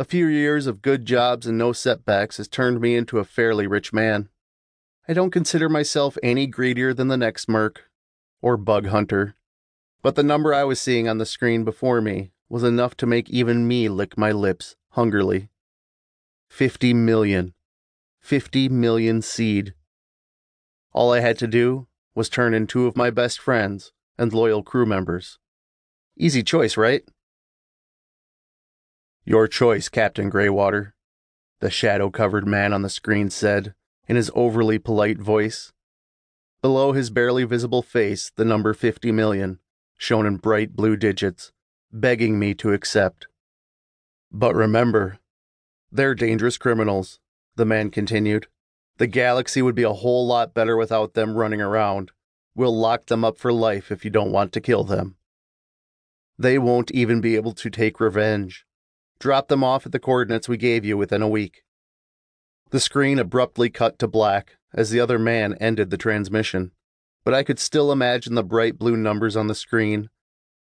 A few years of good jobs and no setbacks has turned me into a fairly rich man. I don't consider myself any greedier than the next merc or bug hunter, but the number I was seeing on the screen before me was enough to make even me lick my lips hungrily. Fifty million. Fifty million seed. All I had to do was turn in two of my best friends and loyal crew members. Easy choice, right? Your choice, Captain Greywater, the shadow covered man on the screen said in his overly polite voice. Below his barely visible face, the number 50 million, shown in bright blue digits, begging me to accept. But remember, they're dangerous criminals, the man continued. The galaxy would be a whole lot better without them running around. We'll lock them up for life if you don't want to kill them. They won't even be able to take revenge. Drop them off at the coordinates we gave you within a week. The screen abruptly cut to black as the other man ended the transmission, but I could still imagine the bright blue numbers on the screen.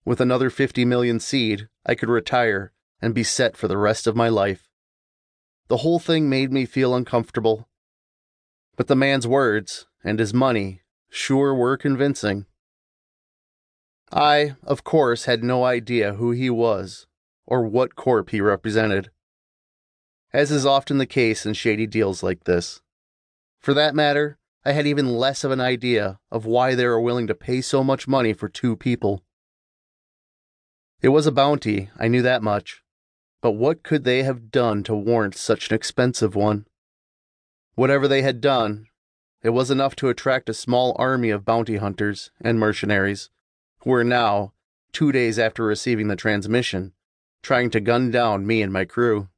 With another 50 million seed, I could retire and be set for the rest of my life. The whole thing made me feel uncomfortable. But the man's words and his money sure were convincing. I, of course, had no idea who he was or what corp he represented, as is often the case in shady deals like this. For that matter, I had even less of an idea of why they were willing to pay so much money for two people. It was a bounty, I knew that much, but what could they have done to warrant such an expensive one? Whatever they had done, it was enough to attract a small army of bounty hunters and mercenaries, who were now, two days after receiving the transmission, trying to gun down me and my crew.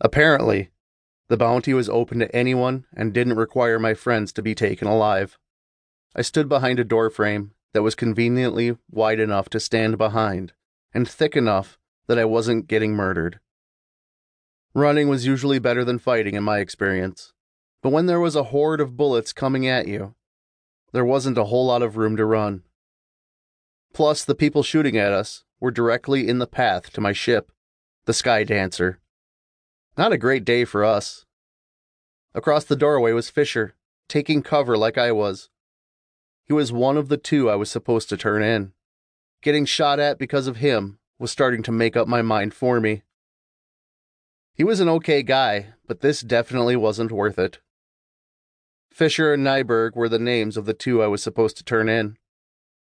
Apparently, the bounty was open to anyone and didn't require my friends to be taken alive. I stood behind a doorframe that was conveniently wide enough to stand behind and thick enough that I wasn't getting murdered. Running was usually better than fighting in my experience, but when there was a horde of bullets coming at you, there wasn't a whole lot of room to run. Plus, the people shooting at us were directly in the path to my ship, the Sky Dancer. Not a great day for us. Across the doorway was Fisher, taking cover like I was. He was one of the two I was supposed to turn in. Getting shot at because of him was starting to make up my mind for me. He was an okay guy, but this definitely wasn't worth it. Fisher and Nyberg were the names of the two I was supposed to turn in.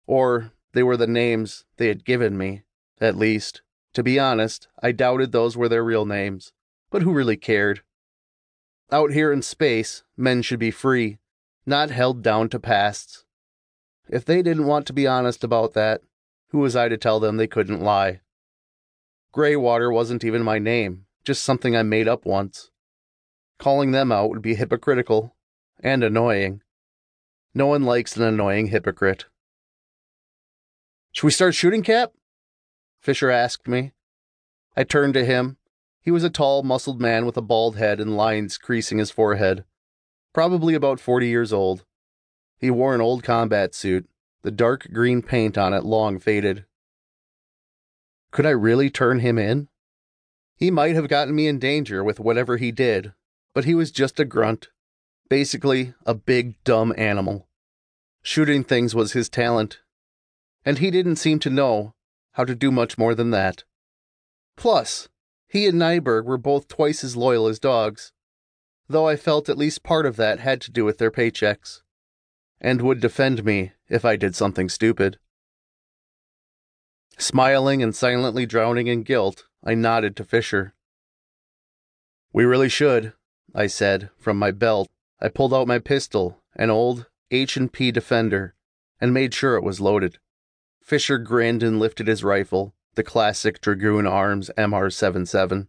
Or they were the names they had given me, at least. To be honest, I doubted those were their real names, but who really cared? Out here in space, men should be free, not held down to pasts. If they didn't want to be honest about that, who was I to tell them they couldn't lie? Greywater wasn't even my name, just something I made up once. Calling them out would be hypocritical and annoying. No one likes an annoying hypocrite. Should we start shooting, Cap? Fisher asked me. I turned to him. He was a tall, muscled man with a bald head and lines creasing his forehead, probably about 40 years old. He wore an old combat suit, the dark green paint on it long faded. Could I really turn him in? He might have gotten me in danger with whatever he did, but he was just a grunt. Basically, a big, dumb animal. Shooting things was his talent, and he didn't seem to know how to do much more than that. Plus, he and Nyberg were both twice as loyal as dogs, though I felt at least part of that had to do with their paychecks, and would defend me if I did something stupid. Smiling and silently drowning in guilt, I nodded to Fisher. We really should, I said. From my belt, I pulled out my pistol, an old H&P Defender, and made sure it was loaded. Fisher grinned and lifted his rifle, the classic Dragoon Arms MR77.